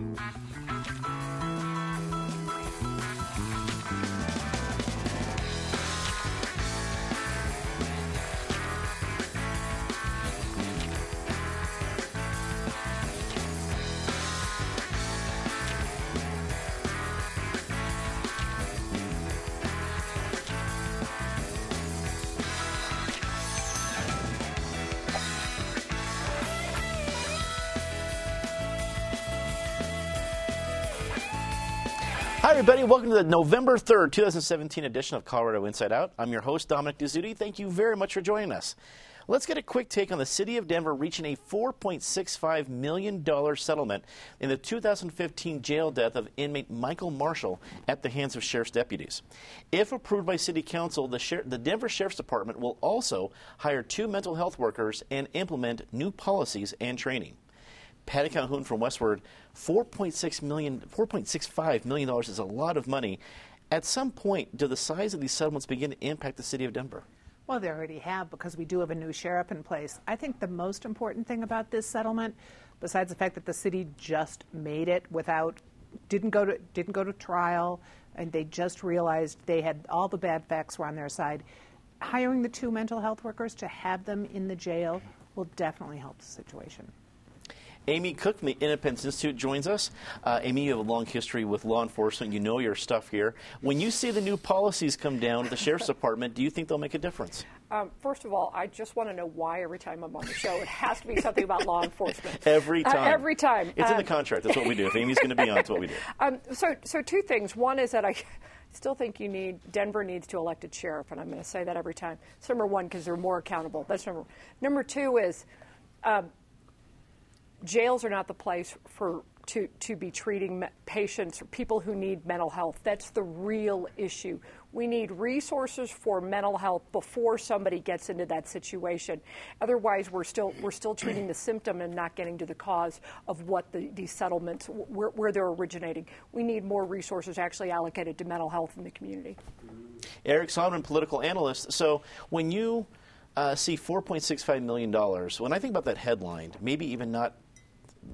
Hi, everybody. Welcome to the November 3rd, 2017 edition of Colorado Inside Out. I'm your host, Dominic Dezzutti. Thank you very much for joining us. Let's get a quick take on the city of Denver reaching a $4.65 million settlement in the 2015 jail death of inmate Michael Marshall at the hands of sheriff's deputies. If approved by City Council, the, Sher- the Denver Sheriff's Department will also hire two mental health workers and implement new policies and training. Patty Calhoun from Westword, $4.6 million, $4.65 million is a lot of money. At some point, do the size of these settlements begin to impact the city of Denver? Well, they already have because we do have a new sheriff in place. I think the most important thing about this settlement, besides the fact that the city just made it without, didn't go to didn't go to trial, and they just realized they had all the bad facts were on their side. Hiring the two mental health workers to have them in the jail will definitely help the situation. Amy Cook from the Independence Institute joins us. Uh, Amy, you have a long history with law enforcement. You know your stuff here. When you see the new policies come down at the Sheriff's Department, do you think they'll make a difference? Um, first of all, I just want to know why every time I'm on the show it has to be something about law enforcement. Every Uh, time. every time. It's in Um, the contract. That's what we do. If Amy's going to be on, it's what we do. Um, so, so two things. One is that I still think you need Denver needs to elect a sheriff, and I'm going to say that every time. It's number one because they're more accountable. That's number. Number two is um, jails are not the place for to to be treating patients or people who need mental health. That's the real issue. We need resources for mental health before somebody gets into that situation. Otherwise, we're still we're still treating the symptom and not getting to the cause of what the, these settlements where, where they're originating. We need more resources actually allocated to mental health in the community. Eric Solomon, political analyst. So when you uh, see $4.65 million, when I think about that headline, maybe even not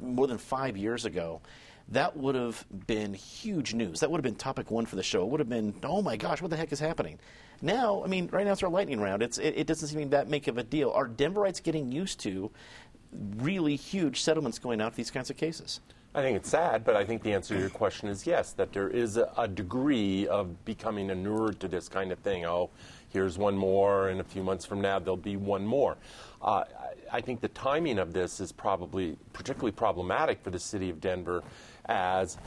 more than five years ago, that would have been huge news. That would have been topic one for the show. It would have been, oh my gosh, what the heck is happening? Now, I mean, right now it's our lightning round. It's, it, it doesn't seem that big of a deal. Are Denverites getting used to really huge settlements going out to these kinds of cases? I think it's sad, but I think the answer to your question is yes, that there is a, a degree of becoming inured to this kind of thing. Oh, here's one more, and a few months from now there'll be one more. Uh, I, I think the timing of this is probably particularly problematic for the city of Denver as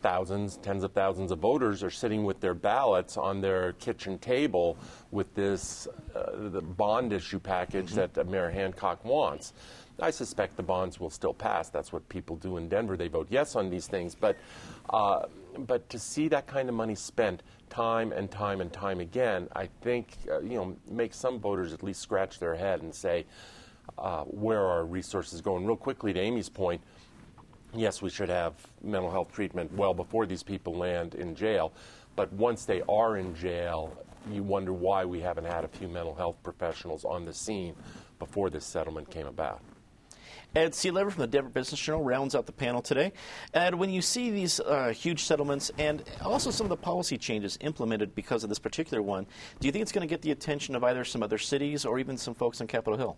thousands, tens of thousands of voters are sitting with their ballots on their kitchen table with this uh, the bond issue package that uh, Mayor Hancock wants. I suspect the bonds will still pass. That's what people do in Denver. They vote yes on these things. But, uh, but to see that kind of money spent time and time and time again, I think uh, you know makes some voters at least scratch their head and say, uh, where are our resources going? Real quickly to Amy's point, yes, we should have mental health treatment well before these people land in jail. But once they are in jail, you wonder why we haven't had a few mental health professionals on the scene before this settlement came about. Ed Sealover from the Denver Business Journal rounds out the panel today. Ed, when you see these uh, huge settlements and also some of the policy changes implemented because of this particular one, do you think it's going to get the attention of either some other cities or even some folks on Capitol Hill?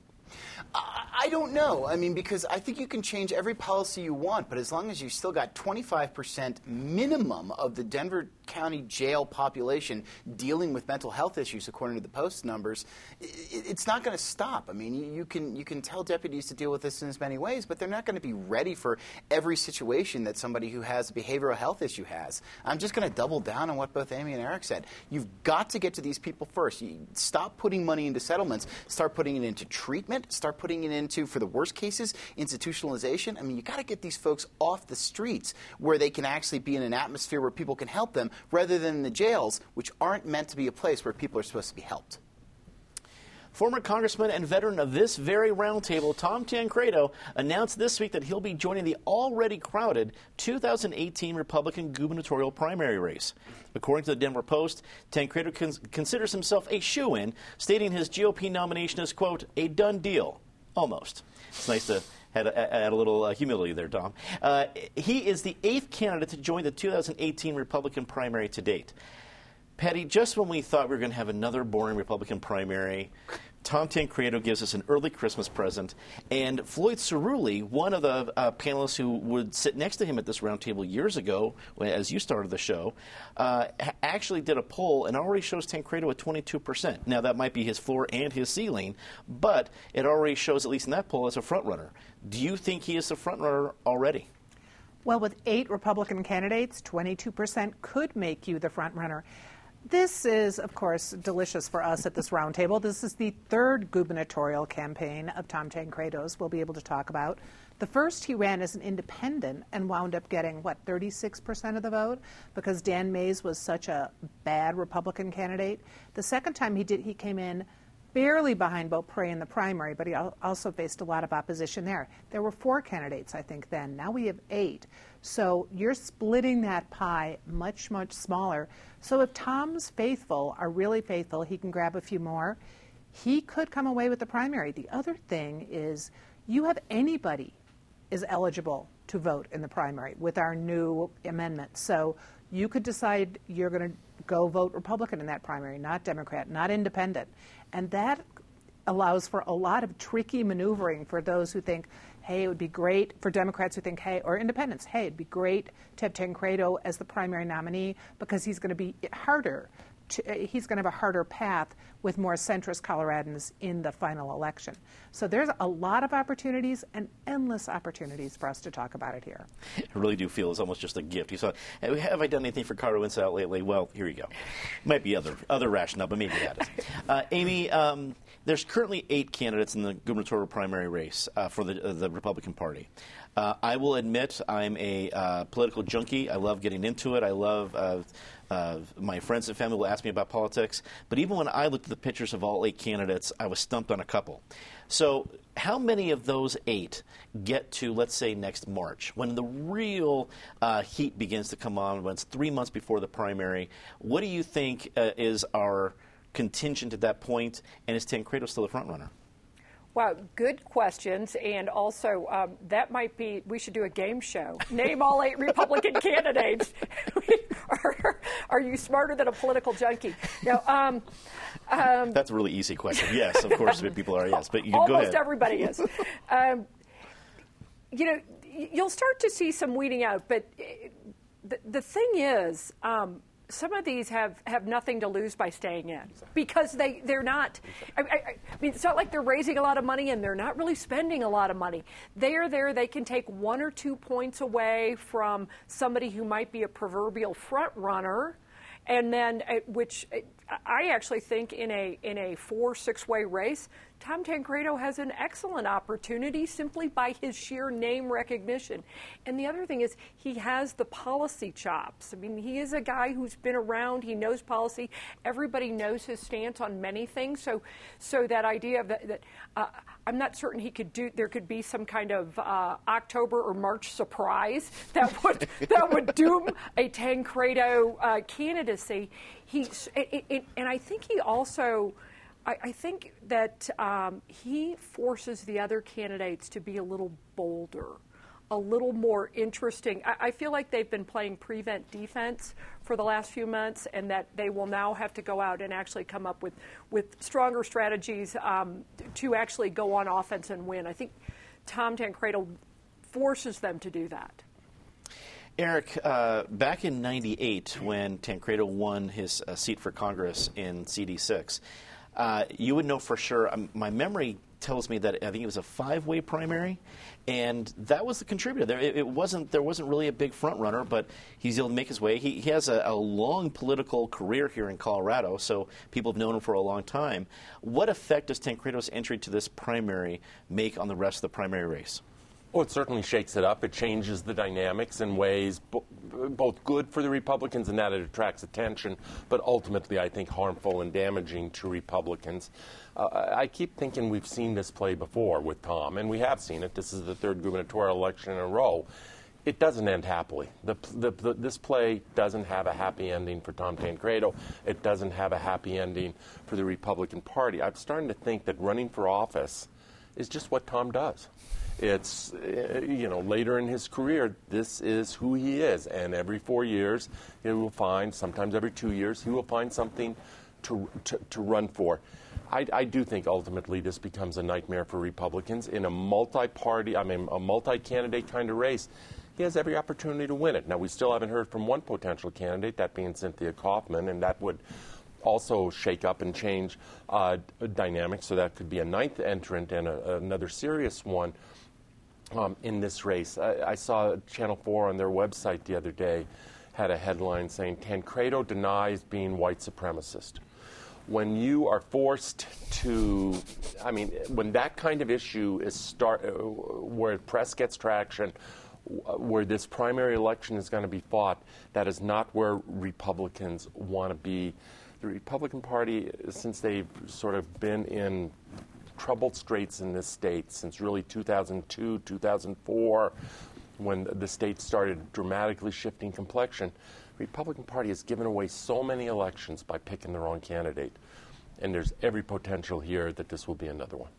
I don't know. I mean, because I think you can change every policy you want, but as long as you still got 25% minimum of the Denver County jail population dealing with mental health issues, according to the Post numbers, it's not going to stop. I mean, you, you can you can tell deputies to deal with this in as many ways, but they're not going to be ready for every situation that somebody who has a behavioral health issue has. I'm just going to double down on what both Amy and Eric said. You've got to get to these people first. You stop putting money into settlements. Start putting it into treatment. Start putting it into, for the worst cases, institutionalization. I mean, you got to get these folks off the streets where they can actually be in an atmosphere where people can help them, rather than in the jails, which aren't meant to be a place where people are supposed to be helped. Former Congressman and veteran of this very roundtable, Tom Tancredo, announced this week that he'll be joining the already crowded 2018 Republican gubernatorial primary race. According to the Denver Post, Tancredo cons- considers himself a shoe in, stating his GOP nomination is, quote, a done deal. Almost. It's nice to add a, add a little uh, humility there, Tom. Uh, he is the eighth candidate to join the 2018 Republican primary to date. Patty, just when we thought we were going to have another boring Republican primary, Tom Tancredo gives us an early Christmas present, and Floyd Ciruli, one of the uh, panelists who would sit next to him at this roundtable years ago, as you started the show, uh, actually did a poll and already shows Tancredo at 22%. Now, that might be his floor and his ceiling, but it already shows, at least in that poll, as a frontrunner. Do you think he is the frontrunner already? Well, with eight Republican candidates, 22% could make you the frontrunner. This is, of course, delicious for us at this roundtable. This is the third gubernatorial campaign of Tom Tancredo's we'll be able to talk about. The first he ran as an independent and wound up getting, what, 36% of the vote because Dan Maes was such a bad Republican candidate. The second time he did, he came in barely behind Beauprez in the primary, but he also faced a lot of opposition there. There were four candidates, I think, then. Now we have eight. So you're splitting that pie much, much smaller. So if Tom's faithful are really faithful, he can grab a few more. He could come away with the primary. The other thing is you have anybody is eligible to vote in the primary with our new amendment. So you could decide you're going to go vote Republican in that primary, not Democrat, not independent. And that allows for a lot of tricky maneuvering for those who think, hey, it would be great for Democrats who think, hey, or independents, hey, it'd be great to have Tancredo as the primary nominee because he's going to be harder to, uh, he's going to have a harder path with more centrist Coloradans in the final election. So there's a lot of opportunities and endless opportunities for us to talk about it here. I really do feel it's almost just a gift. You saw, have I done anything for Colorado Insight lately? Well, here you go. Might be other other rationale, but maybe that is. Uh, Amy, um, there's currently eight candidates in the gubernatorial primary race uh, for the, uh, the Republican Party. Uh, I will admit I'm a uh, political junkie. I love getting into it. I love uh, my friends and family will ask me about politics. But even when I looked at the pictures of all eight candidates, I was stumped on a couple. So, how many of those eight get to, let's say, next March, when the real uh, heat begins to come on, when it's three months before the primary? What do you think uh, is our contingent at that point, and is Tancredo still the front runner? Wow, good questions. And also, um, that might be, we should do a game show. Name all eight Republican candidates. are, are, you smarter than a political junkie? No, um, um, That's a really easy question. Yes, of course, people are, yes. But you almost go ahead. Almost everybody is. Um, you know, you'll start to see some weeding out. But uh, the, the thing is, um, some of these have, have nothing to lose by staying in because they, they're not, I, I, I, mean, it's not like they're raising a lot of money and they're not really spending a lot of money. They are there, they can take one or two points away from somebody who might be a proverbial front runner. And then, uh, which uh, I actually think in a in a four six way race, Tom Tancredo has an excellent opportunity simply by his sheer name recognition. And the other thing is, he has the policy chops. I mean, he is a guy who's been around, he knows policy, everybody knows his stance on many things. So, so that idea of that, that uh, I'm not certain he could do, there could be some kind of uh, October or March surprise that would, that would doom a Tancredo uh, candidacy. He's, it, it, and I think he also, I, I think that um, he forces the other candidates to be a little bolder, a little more interesting. I, I, feel like they've been playing prevent defense for the last few months, and that they will now have to go out and actually come up with, with stronger strategies um, to actually go on offense and win. I think Tom Tancredo forces them to do that. Eric, uh, back in '98, when Tancredo won his uh, seat for Congress in CD6, uh, you would know for sure. Um, my memory tells me that I think it was a five-way primary, and that was the contributor. There, it, it, wasn't there wasn't really a big front runner, but he's able to make his way. He, he has a, a, long political career here in Colorado, so people have known him for a long time. What effect does Tancredo's entry to this primary make on the rest of the primary race? Well, it certainly shakes it up. It changes the dynamics in ways bo- both good for the Republicans in that it attracts attention, but ultimately, I think, harmful and damaging to Republicans. Uh, I keep thinking we've seen this play before with Tom, and we have seen it. This is the third gubernatorial election in a row. It doesn't end happily. The, the, the, this play doesn't have a happy ending for Tom Tancredo. It doesn't have a happy ending for the Republican Party. I'm starting to think that running for office is just what Tom does. It's, uh, you know, later in his career, this is who he is. And every four years, he will find, sometimes every two years, he will find something to, to, to run for. I, I, do think ultimately this becomes a nightmare for Republicans in a multi party, I mean, a multi candidate kind of race. He has every opportunity to win it. Now, we still haven't heard from one potential candidate, that being Cynthia Coffman, and that would also shake up and change uh, dynamics. So that could be a ninth entrant and a, another serious one um, in this race. I, I, saw Channel 4 on their website the other day had a headline saying Tancredo denies being white supremacist. When you are forced to, I mean, when that kind of issue is start, where press gets traction, where this primary election is going to be fought, that is not where Republicans want to be. The Republican Party, since they've sort of been in troubled straits in this state since really 2002, 2004, when the state started dramatically shifting complexion. The Republican Party has given away so many elections by picking the wrong candidate. And there's every potential here that this will be another one.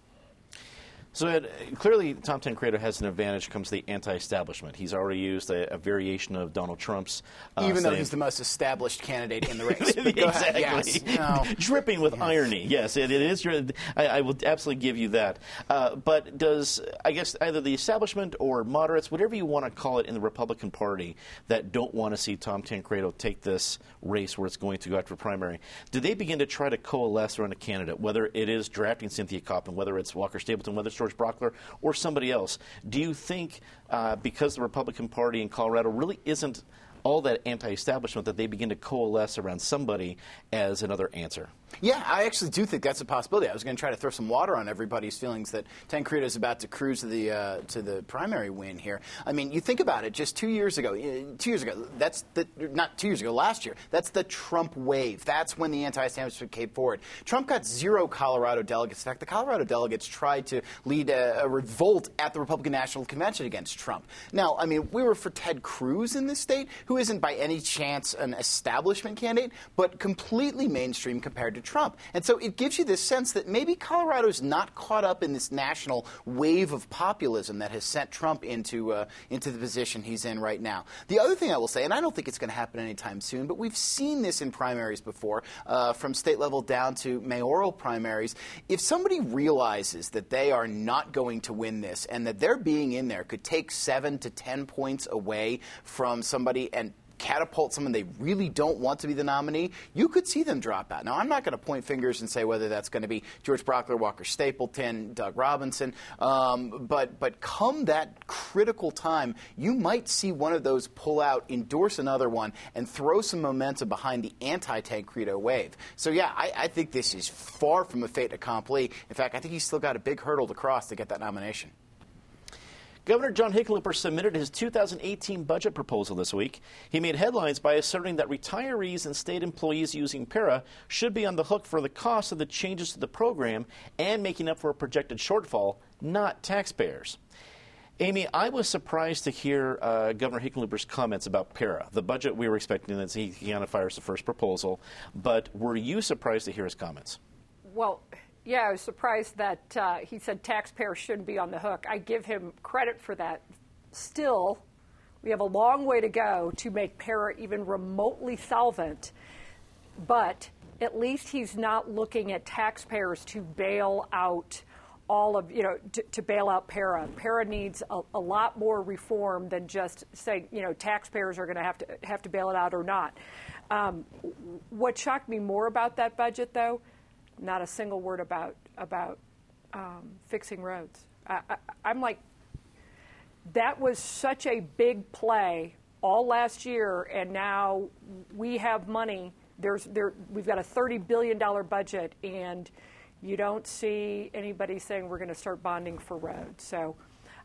So it, clearly, Tom Tancredo has an advantage comes the anti-establishment. He's already used a, a variation of Donald Trump's, uh, even though he's the most established candidate in the race. exactly, yes. no. dripping with yes. irony. Yes, it, it is. I, I, will absolutely give you that. Uh, but does I guess either the establishment or moderates, whatever you want to call it, in the Republican Party that don't want to see Tom Tancredo take this race where it's going to go after primary, do they begin to try to coalesce around a candidate, whether it is drafting Cynthia Coffman, whether it's Walker Stapleton, whether it's George Brauchler or somebody else. Do you think uh, because the Republican Party in Colorado really isn't all that anti-establishment that they begin to coalesce around somebody as another answer? Yeah, I actually do think that's a possibility. I was going to try to throw some water on everybody's feelings that Tancredo is about to cruise to the uh, to the primary win here. I mean, you think about it. Just two years ago, uh, two years ago, that's the not two years ago, last year. That's the Trump wave. That's when the anti-establishment came forward. Trump got zero Colorado delegates. In fact, the Colorado delegates tried to lead a, a revolt at the Republican National Convention against Trump. Now, I mean, we were for Ted Cruz in this state, who isn't by any chance an establishment candidate, but completely mainstream compared to Trump. And so it gives you this sense that maybe Colorado's not caught up in this national wave of populism that has sent Trump into, uh, into the position he's in right now. The other thing I will say, and I don't think it's going to happen anytime soon, but we've seen this in primaries before, uh, from state level down to mayoral primaries. If somebody realizes that they are not going to win this and that their being in there could take seven to ten points away from somebody and catapult someone they really don't want to be the nominee, you could see them drop out. Now, I'm not going to point fingers and say whether that's going to be George Brauchler, Walker Stapleton, Doug Robinson, um, but but come that critical time, you might see one of those pull out, endorse another one, and throw some momentum behind the anti-Tancredo wave. So yeah, I, I think this is far from a fait accompli. In fact, I think he's still got a big hurdle to cross to get that nomination. Governor John Hickenlooper submitted his 2018 budget proposal this week. He made headlines by asserting that retirees and state employees using PERA should be on the hook for the cost of the changes to the program and making up for a projected shortfall, not taxpayers. Amy, I was surprised to hear uh, Governor Hickenlooper's comments about PERA. The budget we were expecting that he, he fires the first proposal, but were you surprised to hear his comments? Well, yeah, I was surprised that uh, he said taxpayers shouldn't be on the hook. I give him credit for that. Still, we have a long way to go to make PERA even remotely solvent, but at least he's not looking at taxpayers to bail out all of, you know, to, to bail out PERA. PERA needs a, a, lot more reform than just saying, you know, taxpayers are going to have to have to bail it out or not. Um, what shocked me more about that budget, though, not a single word about about um, fixing roads. I, am like, that was such a big play all last year, and now we have money. There's there we've got a 30 billion dollar budget, and you don't see anybody saying we're going to start bonding for roads. So.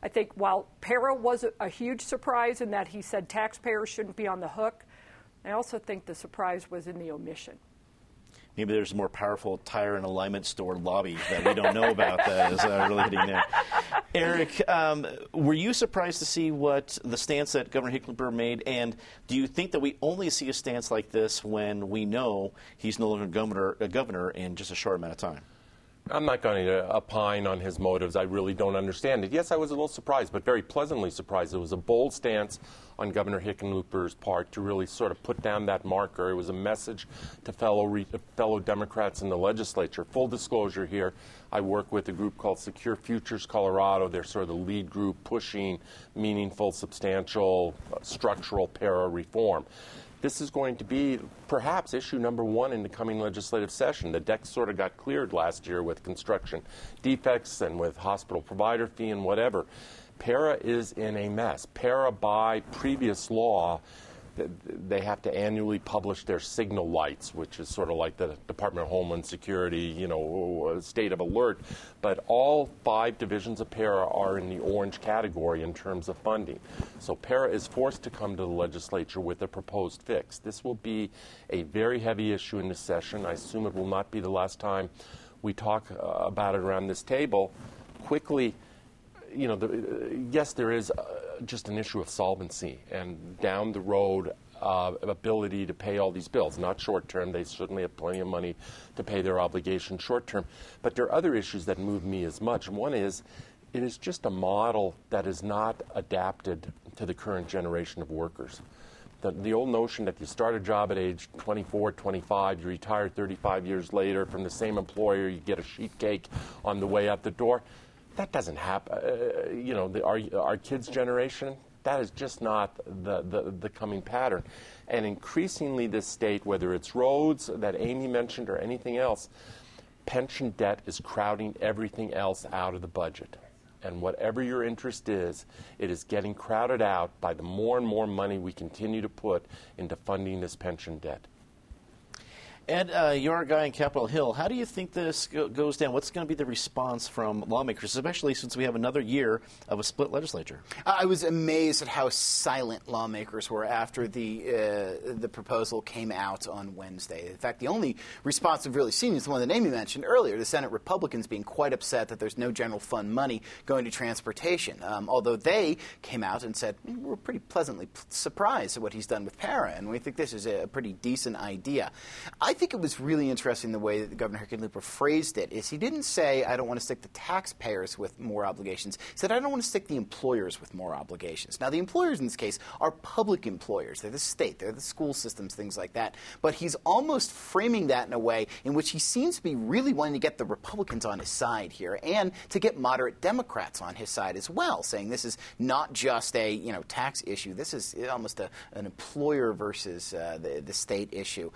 I think while PERA was a, a huge surprise in that he said taxpayers shouldn't be on the hook, I also think the surprise was in the omission maybe there's a more powerful tire and alignment store lobby that we don't know about that is uh, really hitting there. Eric, um, were you surprised to see what the stance that Governor Hickenlooper made? And do you think that we only see a stance like this when we know he's no longer governor, a governor in just a short amount of time? I'm not going to opine on his motives. I really don't understand it. Yes, I was a little surprised, but very pleasantly surprised. It was a bold stance on Governor Hickenlooper's part to really sort of put down that marker. It was a message to fellow fellow Democrats in the legislature. Full disclosure here, I work with a group called Secure Futures Colorado. They're sort of the lead group pushing meaningful, substantial, uh, structural PERA reform. This is going to be perhaps issue number one in the coming legislative session. The deck sort of got cleared last year with construction defects and with hospital provider fee and whatever. PERA is in a mess. PERA, by previous law, they have to annually publish their signal lights, which is sort of like the Department of Homeland Security, you know, state of alert. But all five divisions of PERA are in the orange category in terms of funding. So PERA is forced to come to the legislature with a proposed fix. This will be a very heavy issue in this session. I assume it will not be the last time we talk uh, about it around this table. Quickly, you know, the, uh, yes, there is. Uh, just an issue of solvency and down the road uh, ability to pay all these bills. Not short term, they certainly have plenty of money to pay their obligations short term. But there are other issues that move me as much. One is it is just a model that is not adapted to the current generation of workers. The, the, old notion that you start a job at age 24, 25, you retire 35 years later from the same employer, you get a sheet cake on the way out the door that doesn't happen. Uh, you know, the, our, our kids' generation, that is just not the, the, the, coming pattern. And increasingly, this state, whether it's roads that Amy mentioned or anything else, pension debt is crowding everything else out of the budget. And whatever your interest is, it is getting crowded out by the more and more money we continue to put into funding this pension debt. Ed, uh, you're a guy in Capitol Hill. How do you think this go- goes down? What's going to be the response from lawmakers, especially since we have another year of a split legislature? I was amazed at how silent lawmakers were after the uh, the proposal came out on Wednesday. In fact, the only response we've really seen is the one that Amy mentioned earlier: the Senate Republicans being quite upset that there's no general fund money going to transportation. Um, although they came out and said we're pretty pleasantly surprised at what he's done with PERA, and we think this is a pretty decent idea. I think it was really interesting the way that Governor Hickenlooper phrased it. Is he didn't say, "I don't want to stick the taxpayers with more obligations." He said, "I don't want to stick the employers with more obligations." Now, the employers in this case are public employers. They're the state, they're the school systems, things like that. But he's almost framing that in a way in which he seems to be really wanting to get the Republicans on his side here, and to get moderate Democrats on his side as well, saying this is not just a you know tax issue. This is almost a, an employer versus uh, the, the state issue.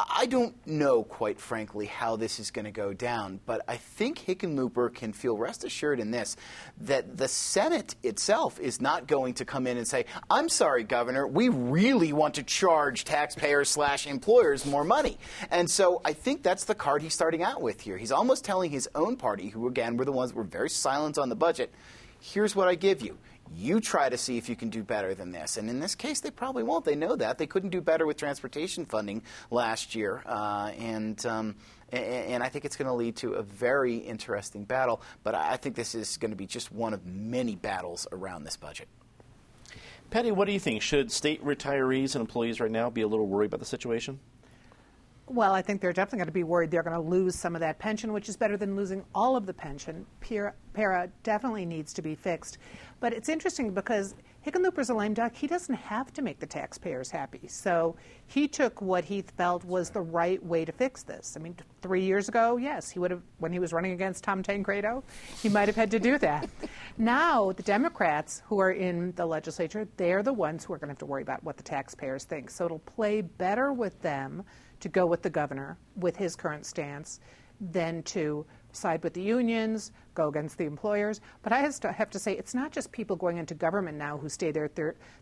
I don't don't know, quite frankly, how this is going to go down, but I think Hickenlooper can feel rest assured in this that the Senate itself is not going to come in and say, I'm sorry, Governor, we really want to charge taxpayers slash employers more money. And so I think that's the card he's starting out with here. He's almost telling his own party, who again were the ones that were very silent on the budget, here's what I give you. You try to see if you can do better than this. And in this case, they probably won't. They know that. They couldn't do better with transportation funding last year. Uh, and. Um, and I think it's going to lead to a very interesting battle. But I think this is going to be just one of many battles around this budget. Patty, what do you think? Should state retirees and employees right now be a little worried about the situation? Well, I think they're definitely going to be worried they're going to lose some of that pension, which is better than losing all of the pension. PERA definitely needs to be fixed. But it's interesting because Hickenlooper's a lame duck. He doesn't have to make the taxpayers happy. So he took what he felt was the right way to fix this. I mean, three years ago, yes, he would have, when he was running against Tom Tancredo, he might have had to do that. now, the Democrats who are in the legislature, they're the ones who are going to have to worry about what the taxpayers think. So it'll play better with them to go with the governor with his current stance than to side with the unions, go against the employers. But I have to say, it's not just people going into government now who stay there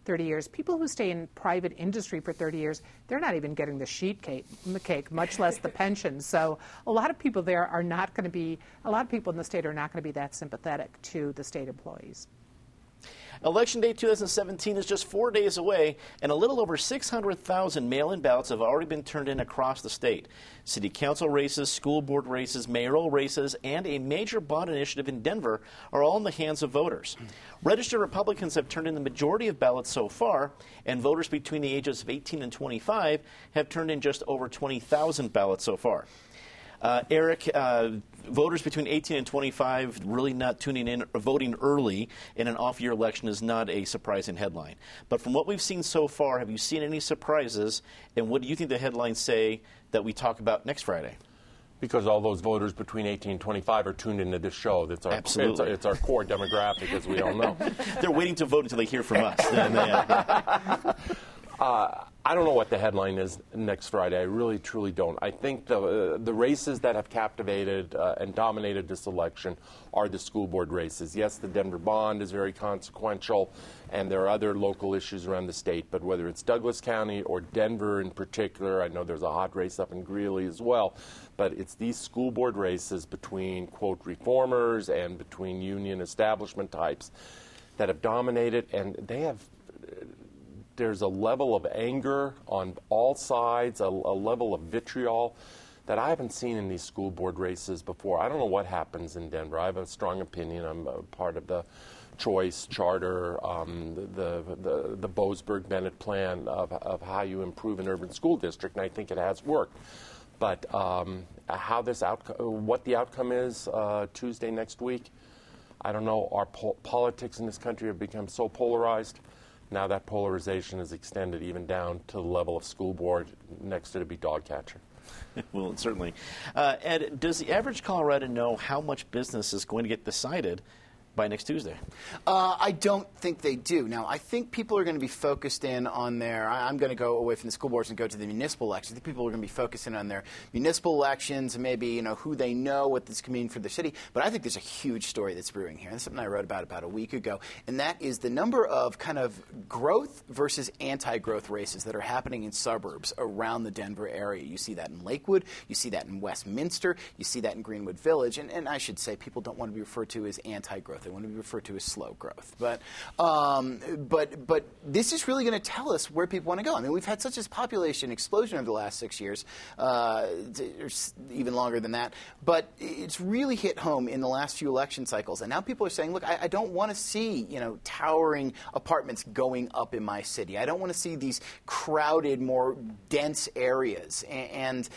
30 years. People who stay in private industry for 30 years, they're not even getting the sheet cake, cake much less the pension. So a lot of people there are not going to be, a lot of people in the state are not going to be that sympathetic to the state employees. Election Day 2017 is just four days away, and a little over 600,000 mail in ballots have already been turned in across the state. City council races, school board races, mayoral races, and a major bond initiative in Denver are all in the hands of voters. Registered Republicans have turned in the majority of ballots so far, and voters between the ages of 18 and 25 have turned in just over 20,000 ballots so far. Uh, Eric, uh, voters between 18 and 25 really not tuning in, or voting early in an off year election is not a surprising headline. But from what we've seen so far, have you seen any surprises? And what do you think the headlines say that we talk about next Friday? Because all those voters between 18 and 25 are tuned into this show. That's our, Absolutely. It's, our, it's our core demographic, as we all know. They're waiting to vote until they hear from us. Uh, I don't know what the headline is next Friday. I really, truly don't. I think the, uh, the races that have captivated uh, and dominated this election are the school board races. Yes, the Denver bond is very consequential, and there are other local issues around the state, but whether it's Douglas County or Denver in particular, I know there's a hot race up in Greeley as well, but it's these school board races between, quote, reformers and between union establishment types that have dominated, and they have there's a level of anger on all sides, a, a, level of vitriol that I haven't seen in these school board races before. I don't know what happens in Denver. I have a strong opinion. I'm part of the choice charter, um, the, the, the Boasberg Bennet plan of, of how you improve an urban school district, and I think it has worked. But um, how this outcome, what the outcome is uh, Tuesday next week, I don't know. Our po- politics in this country have become so polarized now that polarization is extended even down to the level of school board. Next to it be dog catcher. well, certainly. Uh, Ed, does the average Coloradan know how much business is going to get decided by next Tuesday? Uh, I don't think they do. Now, I think people are going to be focused in on their. I'm going to go away from the school boards and go to the municipal elections. I think people are going to be focusing on their municipal elections and maybe you know who they know, what this can mean for the city. But I think there's a huge story that's brewing here, and something I wrote about about a week ago, and that is the number of kind of growth versus anti-growth races that are happening in suburbs around the Denver area. You see that in Lakewood, you see that in Westminster, you see that in Greenwood Village, and, and I should say people don't want to be referred to as anti-growth they want to be referred to as slow growth. But, um, but, but this is really going to tell us where people want to go. I mean, we've had such a population explosion over the last six years, uh, even longer than that. But it's really hit home in the last few election cycles. And now people are saying, look, I, I don't want to see, you know, towering apartments going up in my city. I don't want to see these crowded, more dense areas. And,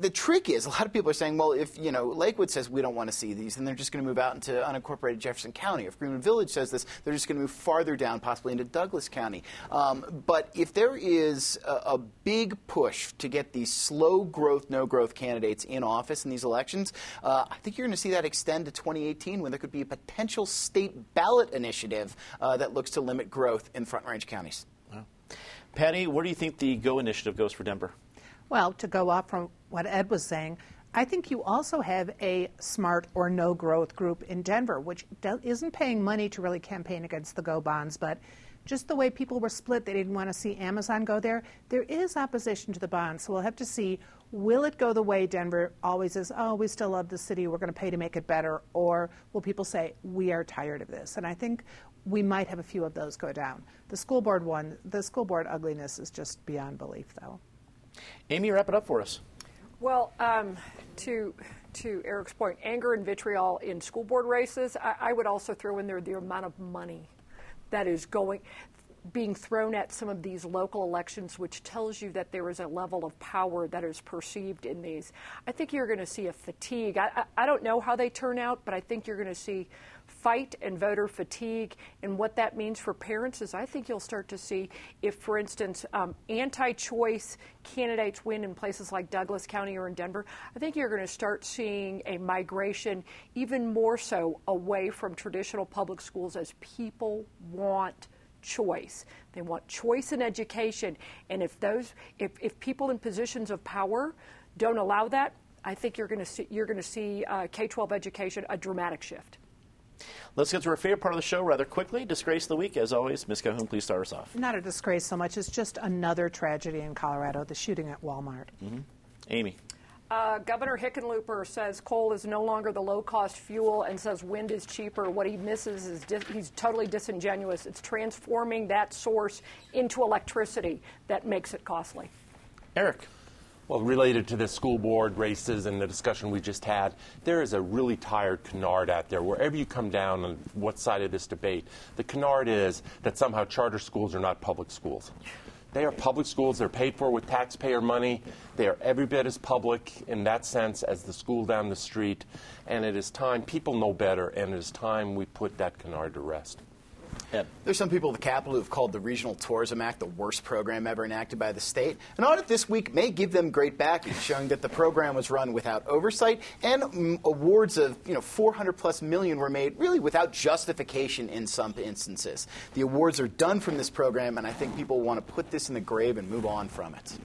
the trick is, a lot of people are saying, well, if, you know, Lakewood says we don't want to see these, then they're just going to move out into unincorporated Jefferson County. If Greenwood Village says this, they're just going to move farther down, possibly into Douglas County. Um, but if there is a, a, big push to get these slow growth, no growth candidates in office in these elections, uh, I think you're going to see that extend to 2018 when there could be a potential state ballot initiative uh, that looks to limit growth in Front Range counties. Wow. Patty, where do you think the GO initiative goes for Denver? Well, to go off from what Ed was saying, I think you also have a smart or no growth group in Denver, which isn't paying money to really campaign against the Go bonds, but just the way people were split, they didn't want to see Amazon go there. There is opposition to the bonds, so we'll have to see will it go the way Denver always is, oh, we still love the city, we're going to pay to make it better, or will people say, we are tired of this? And I think we might have a few of those go down. The school board one, the school board ugliness is just beyond belief, though. Amy, wrap it up for us. Well, um, to to Eric's point, anger and vitriol in school board races. I, I, would also throw in there the amount of money that is going being thrown at some of these local elections, which tells you that there is a level of power that is perceived in these. I think you're going to see a fatigue. I, I, I don't know how they turn out, but I think you're going to see fight and voter fatigue. And what that means for parents is I think you'll start to see if, for instance, um, anti choice candidates win in places like Douglas County or in Denver, I think you're going to start seeing a migration even more so away from traditional public schools as people want choice. They want choice in education. And if those if, if people in positions of power don't allow that, I think you're going to see you're going to see uh, K-12 education a dramatic shift. Let's get to our favorite part of the show rather quickly. Disgrace of the week, as always. Ms. Calhoun, please start us off. Not a disgrace so much. It's just another tragedy in Colorado, the shooting at Walmart. Mm-hmm. Amy. Uh, Governor Hickenlooper says coal is no longer the low cost fuel and says wind is cheaper. What he misses is dis- he's totally disingenuous. It's transforming that source into electricity that makes it costly. Eric. Well, related to the school board races and the discussion we just had, there is a really tired canard out there. Wherever you come down on what side of this debate, the canard is that somehow charter schools are not public schools. They are public schools. They're paid for with taxpayer money. They are every bit as public in that sense as the school down the street. And it is time, people know better, and it is time we put that canard to rest. Ed. There's some people at the Capitol who've called the Regional Tourism Act the worst program ever enacted by the state. An audit this week may give them great backing, showing that the program was run without oversight and mm, awards of you know 400 plus million were made really without justification in some instances. The awards are done from this program, and I think people want to put this in the grave and move on from it.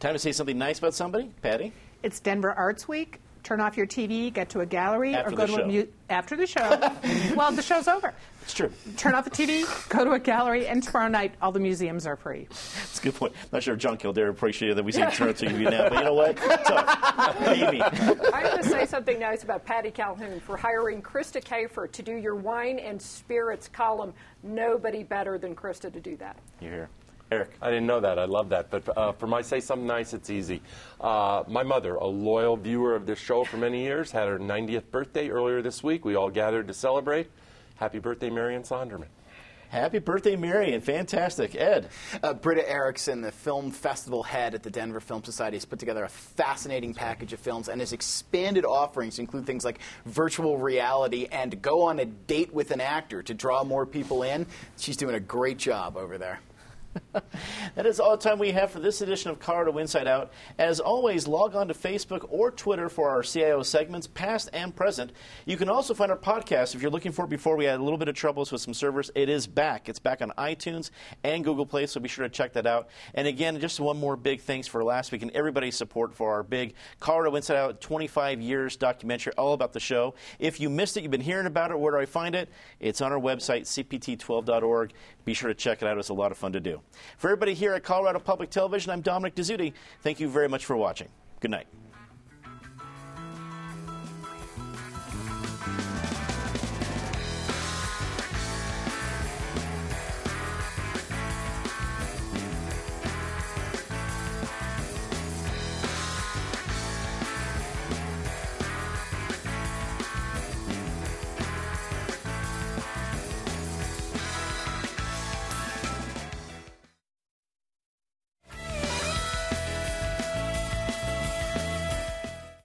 Time to say something nice about somebody? Patty? It's Denver Arts Week. Turn off your TV, get to a gallery, After or go to show. a mu- after the show. well, the show's over. It's true. Turn off the TV, go to a gallery, and tomorrow night all the museums are free. That's a good point. Not sure if John Kildare appreciated that we say turn to you now, but you know what? Tough. Maybe. I'm going to say something nice about Patty Calhoun for hiring Krista Kafer to do your wine and spirits column. Nobody better than Krista to do that. You're here. Eric. I didn't know that. I love that. But uh, for my say something nice, it's easy. Uh, my mother, a loyal viewer of this show for many years, had her 90th birthday earlier this week. We all gathered to celebrate. Happy birthday, Marion Sondermann. Happy birthday, Marion. Fantastic. Ed. Uh, Britta Erickson, the film festival head at the Denver Film Society, has put together a fascinating package of films and has expanded offerings to include things like virtual reality and go on a date with an actor to draw more people in. She's doing a great job over there. That is all the time we have for this edition of Colorado Inside Out. As always, log on to Facebook or Twitter for our CIO segments, past and present. You can also find our podcast if you're looking for it before we had a little bit of troubles with some servers. It is back. It's back on iTunes and Google Play, so be sure to check that out. And again, just one more big thanks for last week and everybody's support for our big Colorado Inside Out 25 years documentary all about the show. If you missed it, you've been hearing about it, where do I find it? It's on our website, cpt12.org. Be sure to check it out. It's a lot of fun to do. For everybody here at Colorado Public Television, I'm Dominic Dezzutti. Thank you very much for watching. Good night.